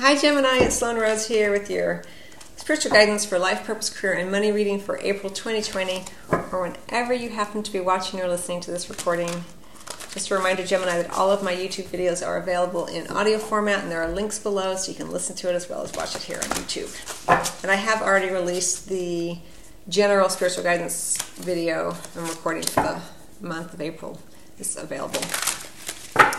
Hi, Gemini. It's Sloan Rose here with your spiritual guidance for life, purpose, career, and money reading for April 2020, or whenever you happen to be watching or listening to this recording. Just a reminder, Gemini, that all of my YouTube videos are available in audio format, and there are links below so you can listen to it as well as watch it here on YouTube. And I have already released the general spiritual guidance video I'm recording for the month of April. It's available,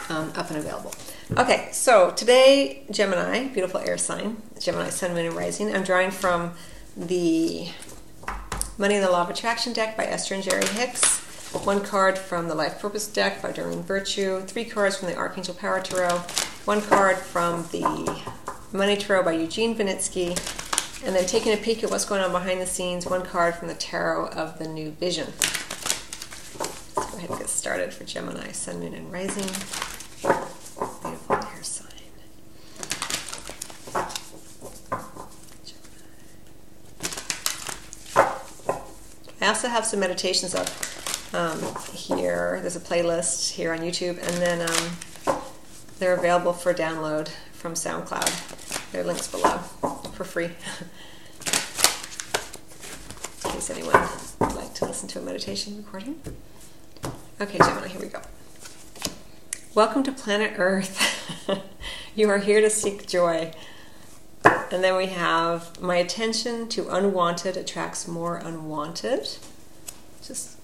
um, up and available. Okay, so today, Gemini, beautiful air sign, Gemini, Sun, Moon, and Rising. I'm drawing from the Money and the Law of Attraction deck by Esther and Jerry Hicks. One card from the Life Purpose deck by Doreen Virtue. Three cards from the Archangel Power Tarot. One card from the Money Tarot by Eugene Vinitsky. And then taking a peek at what's going on behind the scenes, one card from the Tarot of the New Vision. Let's go ahead and get started for Gemini, Sun, Moon, and Rising. Beautiful air sign. I also have some meditations up um, here. There's a playlist here on YouTube, and then um, they're available for download from SoundCloud. There are links below for free. In case anyone would like to listen to a meditation recording. Okay, Gemini, here we go. Welcome to planet Earth. you are here to seek joy. And then we have my attention to unwanted attracts more unwanted. Just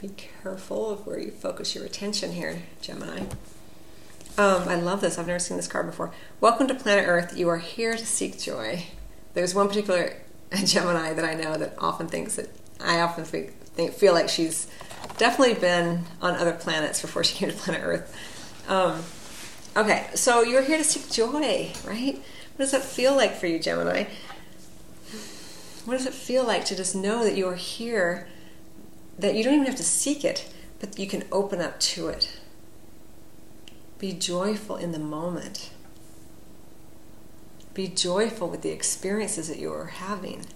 be careful of where you focus your attention here, Gemini. Um, I love this. I've never seen this card before. Welcome to planet Earth. You are here to seek joy. There's one particular Gemini that I know that often thinks that I often think, think feel like she's definitely been on other planets before she came to planet Earth. Um, okay, so you're here to seek joy, right? What does that feel like for you, Gemini? What does it feel like to just know that you are here, that you don't even have to seek it, but you can open up to it? Be joyful in the moment. Be joyful with the experiences that you are having.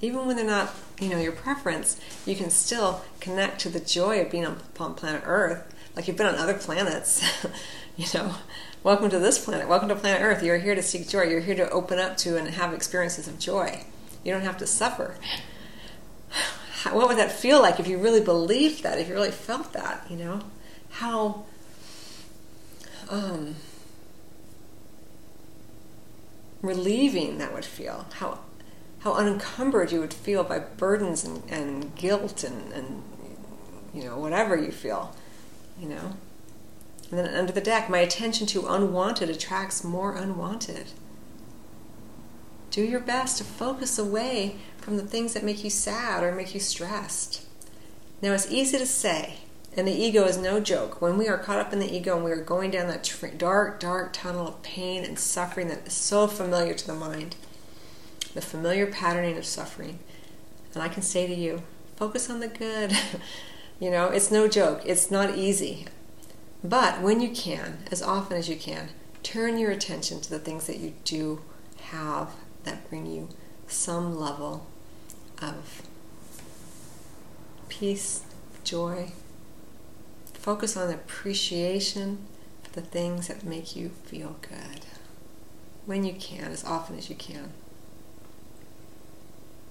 Even when they're not, you know, your preference, you can still connect to the joy of being on, planet Earth. Like you've been on other planets, you know. Welcome to this planet. Welcome to planet Earth. You're here to seek joy. You're here to open up to and have experiences of joy. You don't have to suffer. What would that feel like if you really believed that, if you really felt that, you know? How um, relieving that would feel. How how unencumbered you would feel by burdens and, and guilt and, and you know whatever you feel, you know. And then under the deck, my attention to unwanted attracts more unwanted. Do your best to focus away from the things that make you sad or make you stressed. Now, it's easy to say, and the ego is no joke. When we are caught up in the ego and we are going down that tr- dark, dark tunnel of pain and suffering that is so familiar to the mind, the familiar patterning of suffering, and I can say to you, focus on the good. you know, it's no joke. It's not easy. But when you can, as often as you can, turn your attention to the things that you do have that bring you some level of peace, joy. Focus on appreciation for the things that make you feel good. When you can, as often as you can.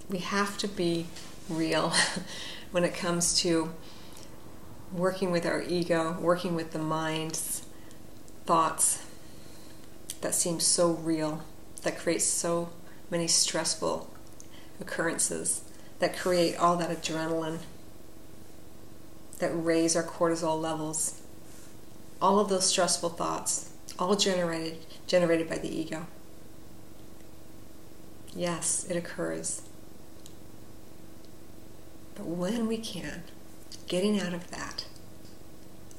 We have to be real when it comes to working with our ego, working with the mind's thoughts that seem so real, that create so many stressful occurrences, that create all that adrenaline, that raise our cortisol levels. All of those stressful thoughts, all generated generated by the ego. Yes, it occurs. But when we can, getting out of that.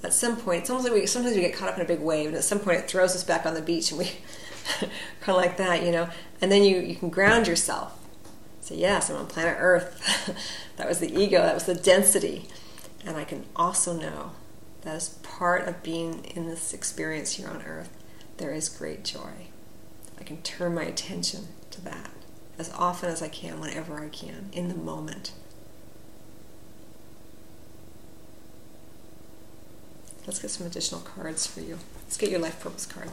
At some point, it's almost like we sometimes we get caught up in a big wave, and at some point it throws us back on the beach, and we kind of like that, you know. And then you you can ground yourself. Say, yes, I'm on planet Earth. that was the ego. That was the density, and I can also know that as part of being in this experience here on Earth, there is great joy. I can turn my attention to that as often as I can, whenever I can, in the moment. Let's get some additional cards for you. Let's get your life purpose card.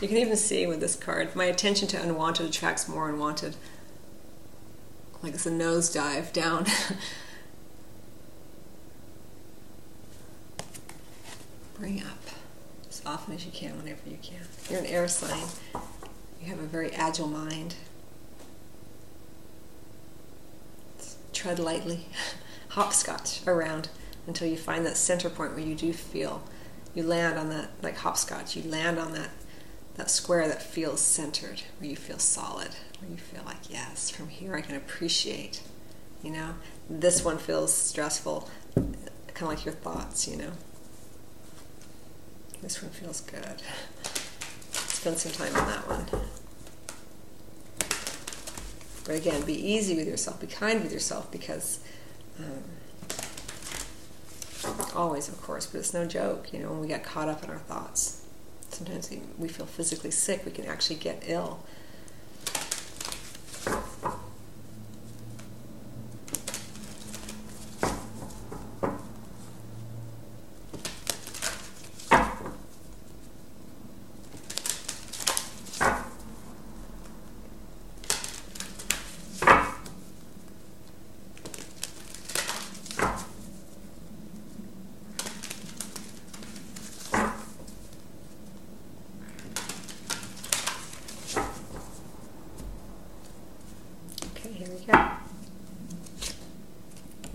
You can even see with this card, my attention to unwanted attracts more unwanted. Like it's a nosedive down. Bring up as often as you can, whenever you can. You're an air sign. You have a very agile mind. Tread lightly, hopscotch around until you find that center point where you do feel you land on that like hopscotch. You land on that that square that feels centered, where you feel solid, where you feel like yes, from here I can appreciate. You know, this one feels stressful, kind of like your thoughts. You know. This one feels good. Spend some time on that one. But again, be easy with yourself, be kind with yourself because um, always, of course, but it's no joke, you know, when we get caught up in our thoughts. Sometimes we, feel physically sick, we can actually get ill.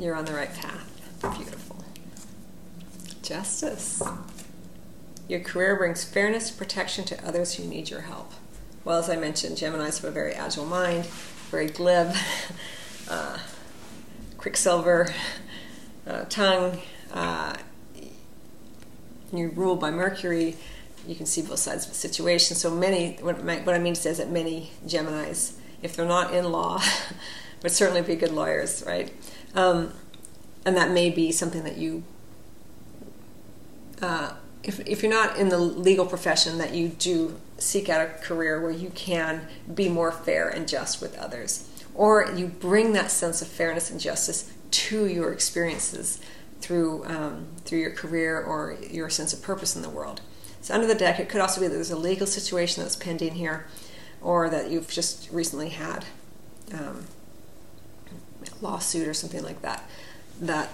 You're on the right path. Beautiful. Justice. Your career brings fairness protection to others who need your help. Well, as I mentioned, Geminis have a very agile mind, very glib, uh, quicksilver uh, tongue. Uh, you're ruled by Mercury. You can see both sides of the situation. So many, what, what I mean to is that many Geminis, if they're not in law, would certainly be good lawyers, right? Um, and that may be something that you, uh, if, if you're not in the legal profession, that you do seek out a career where you can be more fair and just with others. Or you bring that sense of fairness and justice to your experiences through, um, through your career or your sense of purpose in the world. So, under the deck, it could also be that there's a legal situation that's pending here, or that you've just recently had. Um, lawsuit or something like that that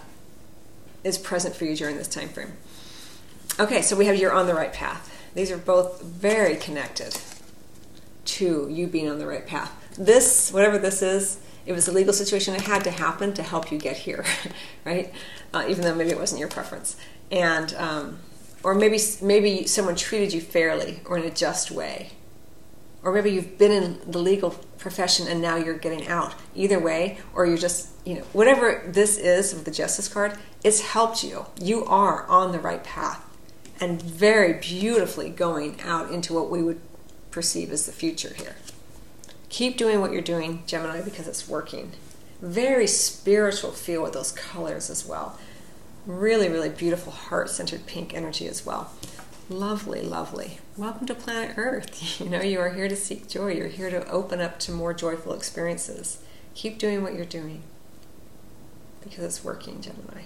is present for you during this time frame. Okay, so we have you're on the right path. These are both very connected to you being on the right path. This, whatever this is, it was a legal situation. It had to happen to help you get here, right? Uh, even though maybe it wasn't your preference, and um, or maybe maybe someone treated you fairly or in a just way, or maybe you've been in the legal profession and now you're getting out. Either way, or you're just, you know, whatever this is with the justice card, it's helped you. You are on the right path and very beautifully going out into what we would perceive as the future here. Keep doing what you're doing, Gemini, because it's working. Very spiritual feel with those colors as well. Really, really beautiful heart centered pink energy as well. Lovely, lovely. Welcome to planet Earth. You know, you are here to seek joy. You're here to open up to more joyful experiences. Keep doing what you're doing because it's working, Gemini.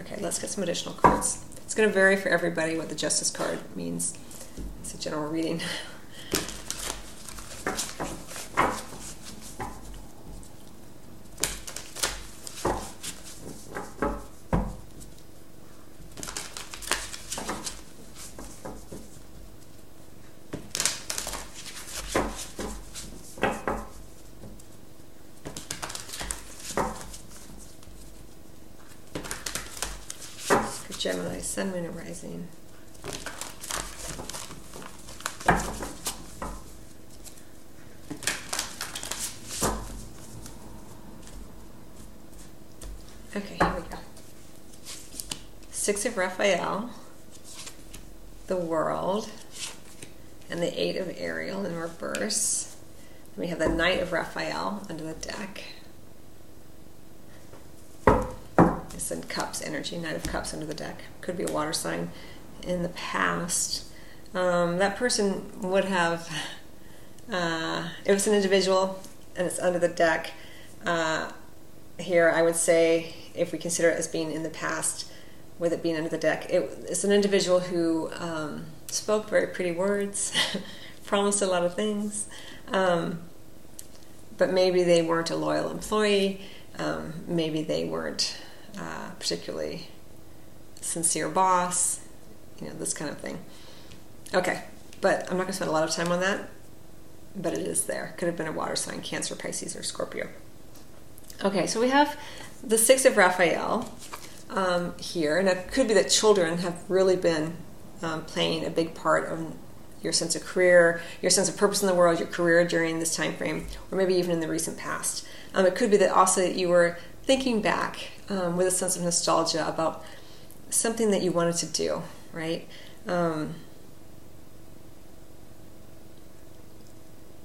Okay, let's get some additional cards. It's going to vary for everybody what the Justice card means. It's a general reading. Gemini, Sun, Moon, and Rising. Okay, here we go. Six of Raphael, the World, and the Eight of Ariel in reverse. Then we have the Knight of Raphael under the deck. And Cups energy, Knight of Cups under the deck. Could be a water sign in the past. Um, that person would have, uh, it was an individual and it's under the deck. Uh, here, I would say, if we consider it as being in the past, with it being under the deck, it, it's an individual who um, spoke very pretty words, promised a lot of things, um, but maybe they weren't a loyal employee. Um, maybe they weren't uh, particularly sincere boss. You know, this kind of thing. Okay, but I'm not going to spend a lot of time on that. But it is there. Could have been a water sign, Cancer, Pisces, or Scorpio. Okay, so we have the Six of Raphael um, here, and it could be that children have really been um, playing a big part of your sense of career, your sense of purpose in the world, your career during this time frame, or maybe even in the recent past. Um, it could be that also that you were thinking back um, with a sense of nostalgia about something that you wanted to do, right? Um,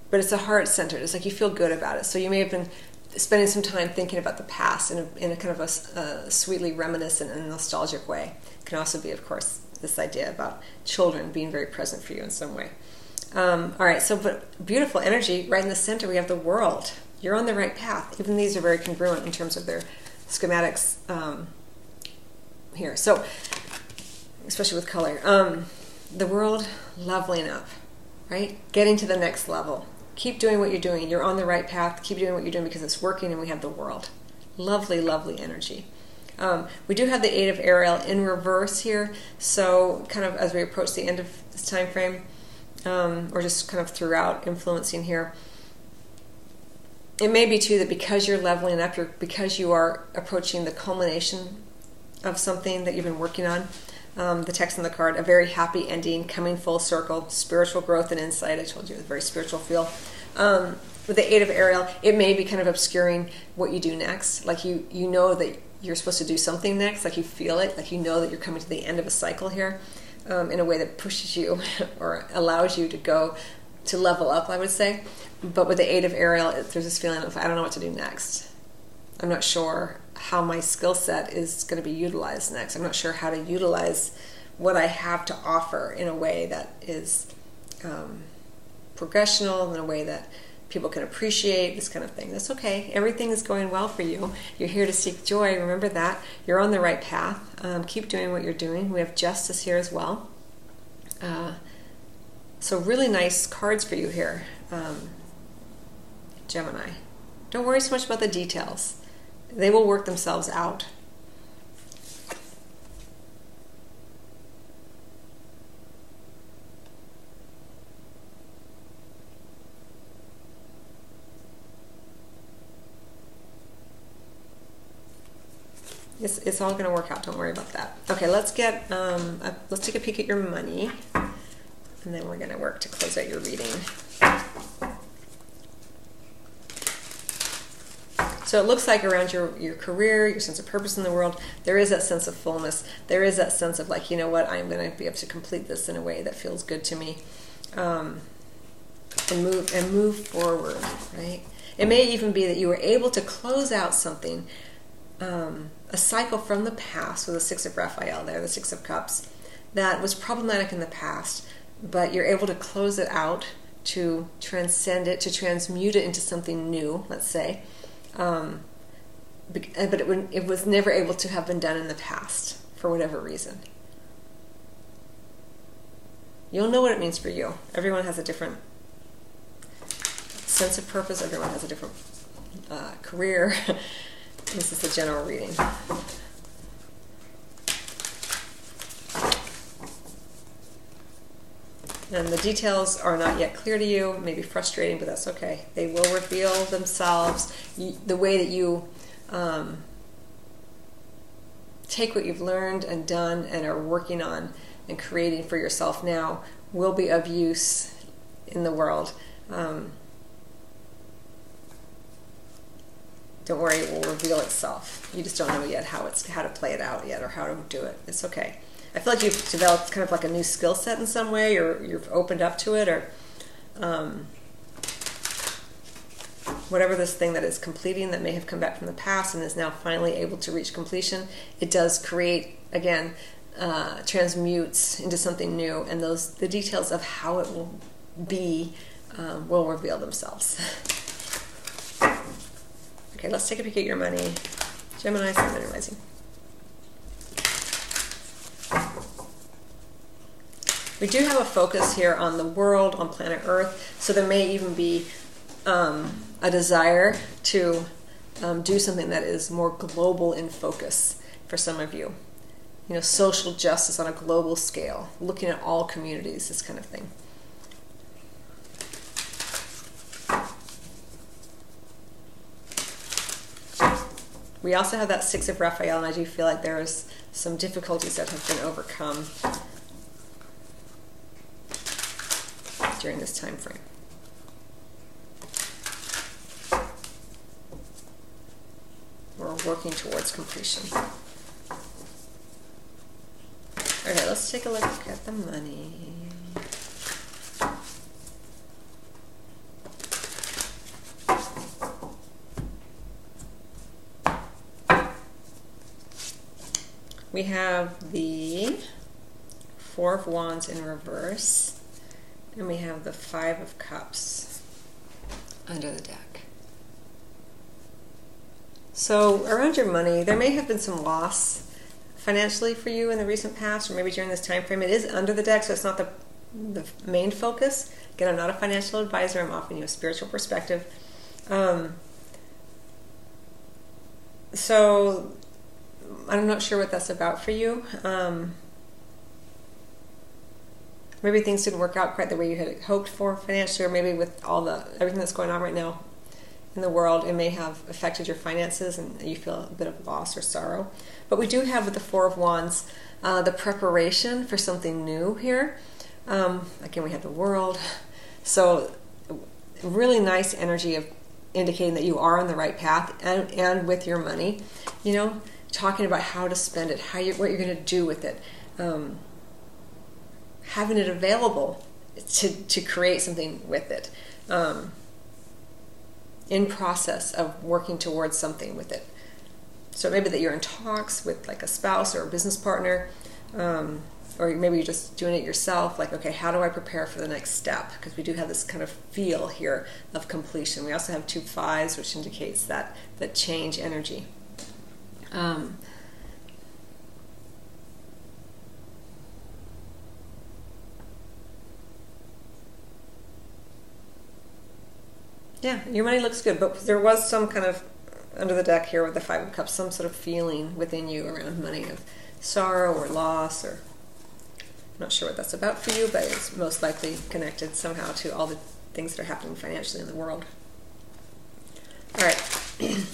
but it's a heart centered. It's like you feel good about it. So you may have been spending some time thinking about the past in a, in a kind of a, a, sweetly reminiscent and nostalgic way. It can also be, of course, this idea about children being very present for you in some way. Um, all right, so but beautiful energy right in the center. We have the world. You're on the right path. Even these are very congruent in terms of their schematics um, here. So, especially with color, um, the world, lovely enough, right? Getting to the next level keep doing what you're doing. You're on the right path. Keep doing what you're doing because it's working, and we have the world. Lovely, lovely energy. Um, we do have the Eight of Ariel in reverse here, so kind of as we approach the end of this time frame, um, or just kind of throughout influencing here. It may be too that because you're leveling up, you're, because you are approaching the culmination of something that you've been working on, um, the text on the card, a very happy ending, coming full circle, spiritual growth and insight. I told you, a very spiritual feel. Um, with the Eight of Ariel, it may be kind of obscuring what you do next. Like you, you know that you're supposed to do something next, like you feel it, like you know that you're coming to the end of a cycle here um, in a way that pushes you or allows you to go to level up, I would say. But with the Eight of Ariel, there's this feeling of, I don't know what to do next. I'm not sure how my skill set is going to be utilized next. I'm not sure how to utilize what I have to offer in a way that is um, progressional, in a way that people can appreciate, this kind of thing. That's okay. Everything is going well for you. You're here to seek joy. Remember that. You're on the right path. Um, keep doing what you're doing. We have justice here as well. Uh, so, really nice cards for you here, um, Gemini. Don't worry so much about the details they will work themselves out. It's, it's all going to work out. Don't worry about that. Okay, let's get um, a, let's take a peek at your money, and then we're going to work to close out your reading. So it looks like around your, your career, your sense of purpose in the world, there is that sense of fullness. There is that sense of like, you know what, I'm going to be able to complete this in a way that feels good to me, um, and move and move forward. Right? It may even be that you were able to close out something, um, a cycle from the past with the Six of Raphael there, the Six of Cups, that was problematic in the past, but you're able to close it out to transcend it, to transmute it into something new, let's say, um, uh, but it, it was never able to have been done in the past for whatever reason. You'll know what it means for you. Everyone has a different sense of purpose, everyone has a different uh, career. this is a general reading. And the details are not yet clear to you, maybe frustrating, but that's okay. They will reveal themselves. the way that you um, take what you've learned and done and are working on and creating for yourself now will be of use in the world. Um, don't worry, it will reveal itself. You just don't know yet how it's how to play it out yet or how to do it. It's okay. I feel like you've developed kind of like a new skill set in some way, or you've opened up to it, or um, whatever this thing that is completing that may have come back from the past and is now finally able to reach completion. It does create again, uh, transmutes into something new, and those the details of how it will be um, will reveal themselves. okay, let's take a peek at your money, Gemini, Sun, and Rising. We do have a focus here on the world, on planet Earth, so there may even be um, a desire to um, do something that is more global in focus for some of you. You know, social justice on a global scale, looking at all communities, this kind of thing. We also have that Six of Raphael, and I do feel like there is some difficulties that have been overcome during this time frame. We're working towards completion. Okay, let's take a look at the money. We have the Four of Wands in reverse, and we have the Five of Cups under the deck. So, around your money, there may have been some loss financially for you in the recent past, or maybe during this time frame. It is under the deck, so it's not the, the main focus. Again, I'm not a financial advisor, I'm offering you a spiritual perspective. Um, so, I'm not sure what that's about for you. Um, maybe things didn't work out quite the way you had hoped for financially, or maybe with all the everything that's going on right now in the world, it may have affected your finances, and you feel a bit of loss or sorrow. But we do have with the Four of Wands uh, the preparation for something new here. Um, again, we have the world, so really nice energy of indicating that you are on the right path and, and with your money. You know, talking about how to spend it, how you, what you're going to do with it, um, having it available to, to create something with it, um, in process of working towards something with it. So maybe that you're in talks with like a spouse or a business partner, um, or maybe you're just doing it yourself. Like, okay, how do I prepare for the next step? Because we do have this kind of feel here of completion. We also have two fives, which indicates that that change energy. Um, yeah, your money looks good, but there was some kind of under the deck here with the Five of Cups, some sort of feeling within you around money of sorrow or loss, or I'm not sure what that's about for you, but it's most likely connected somehow to all the things that are happening financially in the world. All right.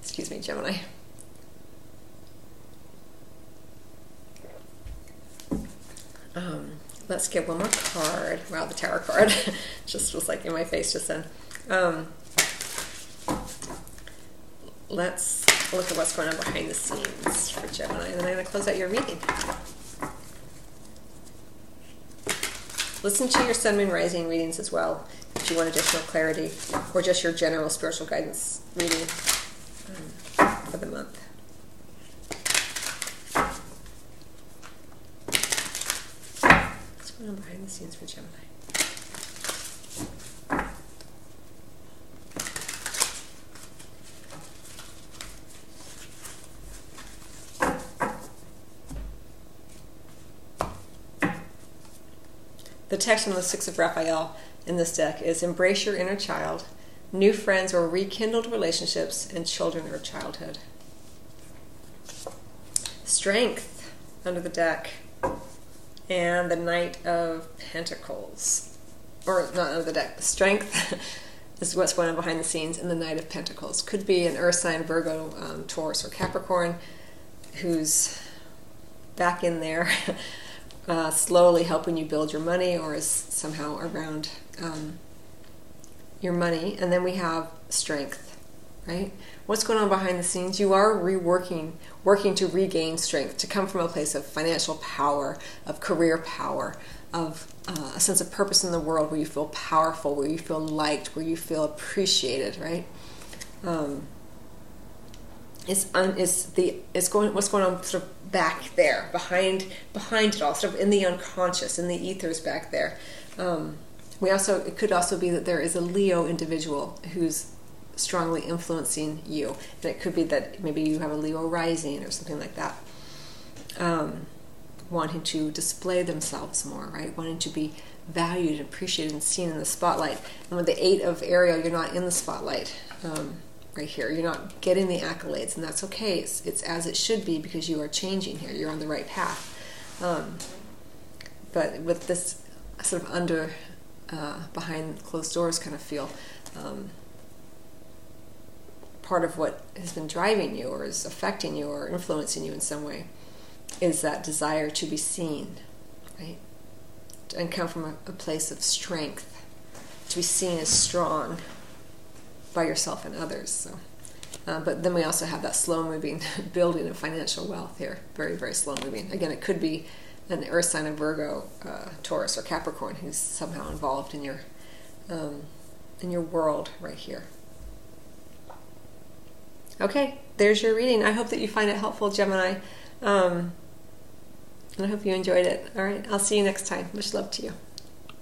Excuse me, Gemini. Um, let's get one more card. Wow, the Tower card just was like in my face just then. Um, let's look at what's going on behind the scenes for Gemini, and then I'm going to close out your reading. Listen to your Sun, Moon, Rising readings as well if you want additional clarity, or just your general spiritual guidance reading um, for the month. What's going on behind the scenes for Gemini? The text on the Six of Raphael in this deck is Embrace your inner child, new friends or rekindled relationships, and children or childhood. Strength under the deck and the Knight of Pentacles. Or not under the deck, Strength is what's going on behind the scenes, in the Knight of Pentacles. Could be an Earth sign, Virgo, um, Taurus, or Capricorn, who's back in there, uh, slowly helping you build your money, or is somehow around um, your money. And then we have Strength, right? What's going on behind the scenes? You are reworking working to regain strength, to come from a place of financial power, of career power, of uh, a sense of purpose in the world where you feel powerful, where you feel liked, where you feel appreciated, right? Um, it's, un, it's the is going what's going on sort of back there behind behind it all sort of in the unconscious in the ethers back there um, we also it could also be that there is a leo individual who's strongly influencing you. And it could be that maybe you have a Leo rising or something like that. Um, wanting to display themselves more, right? Wanting to be valued, appreciated, and seen in the spotlight. And with the eight of Ariel, you're not in the spotlight um, right here. You're not getting the accolades, and that's okay. It's, it's as it should be because you are changing here. You're on the right path. Um, but with this sort of under, uh, behind closed doors kind of feel, um, part of what has been driving you or is affecting you or influencing you in some way is that desire to be seen, right? And come from a, a place of strength, to be seen as strong by yourself and others. So, uh, but then we also have that slow moving building of financial wealth here, very very slow moving. Again, it could be an Earth sign of Virgo, uh, Taurus, or Capricorn who's somehow involved in your um, in your world right here. Okay, there's your reading. I hope that you find it helpful, Gemini. Um, and I hope you enjoyed it. All right, I'll see you next time. Much love to you.